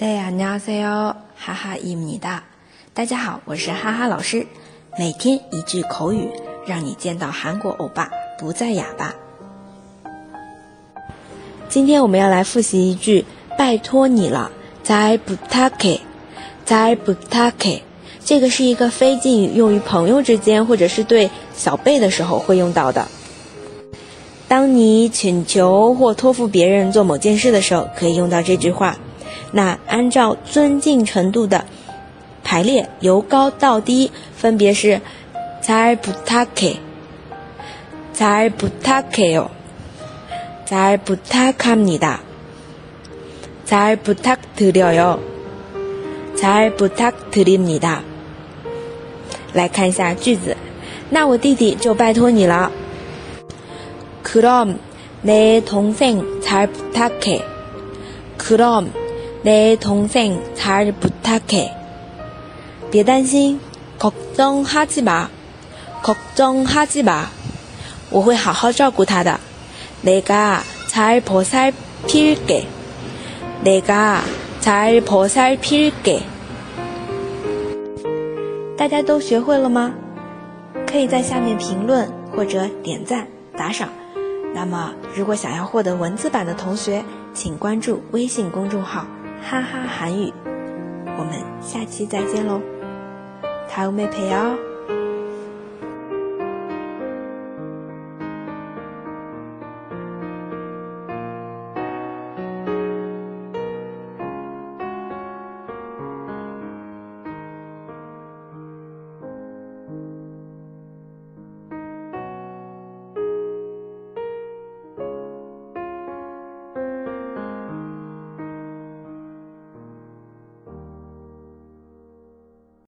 大家好，哈哈伊米哒。大家好，我是哈哈老师。每天一句口语，让你见到韩国欧巴不再哑巴。今天我们要来复习一句“拜托你了”，在不塔克，在不塔克。这个是一个非敬语，用于朋友之间或者是对小辈的时候会用到的。当你请求或托付别人做某件事的时候，可以用到这句话。那按照尊敬程度的排列，由高到低，分别是잘부탁 해， 잘부탁해 요， 잘부탁합니 다， 잘부탁드려 요， 잘부탁드립니 다。 来看一下句子，那我弟弟就拜托你了。그럼내동생잘부탁 해。 그럼 내동생잘부탁 해。 别担心，걱정하지 마， 걱정하지 마， 我会好好照顾他的。내가잘보살필 게， 내가잘보살필 게。 大家都学会了吗？可以在下面评论或者点赞打赏。那么，如果想要获得文字版的同学，请关注微信公众号。 哈哈韩语，我们下期再见喽，다음에봬요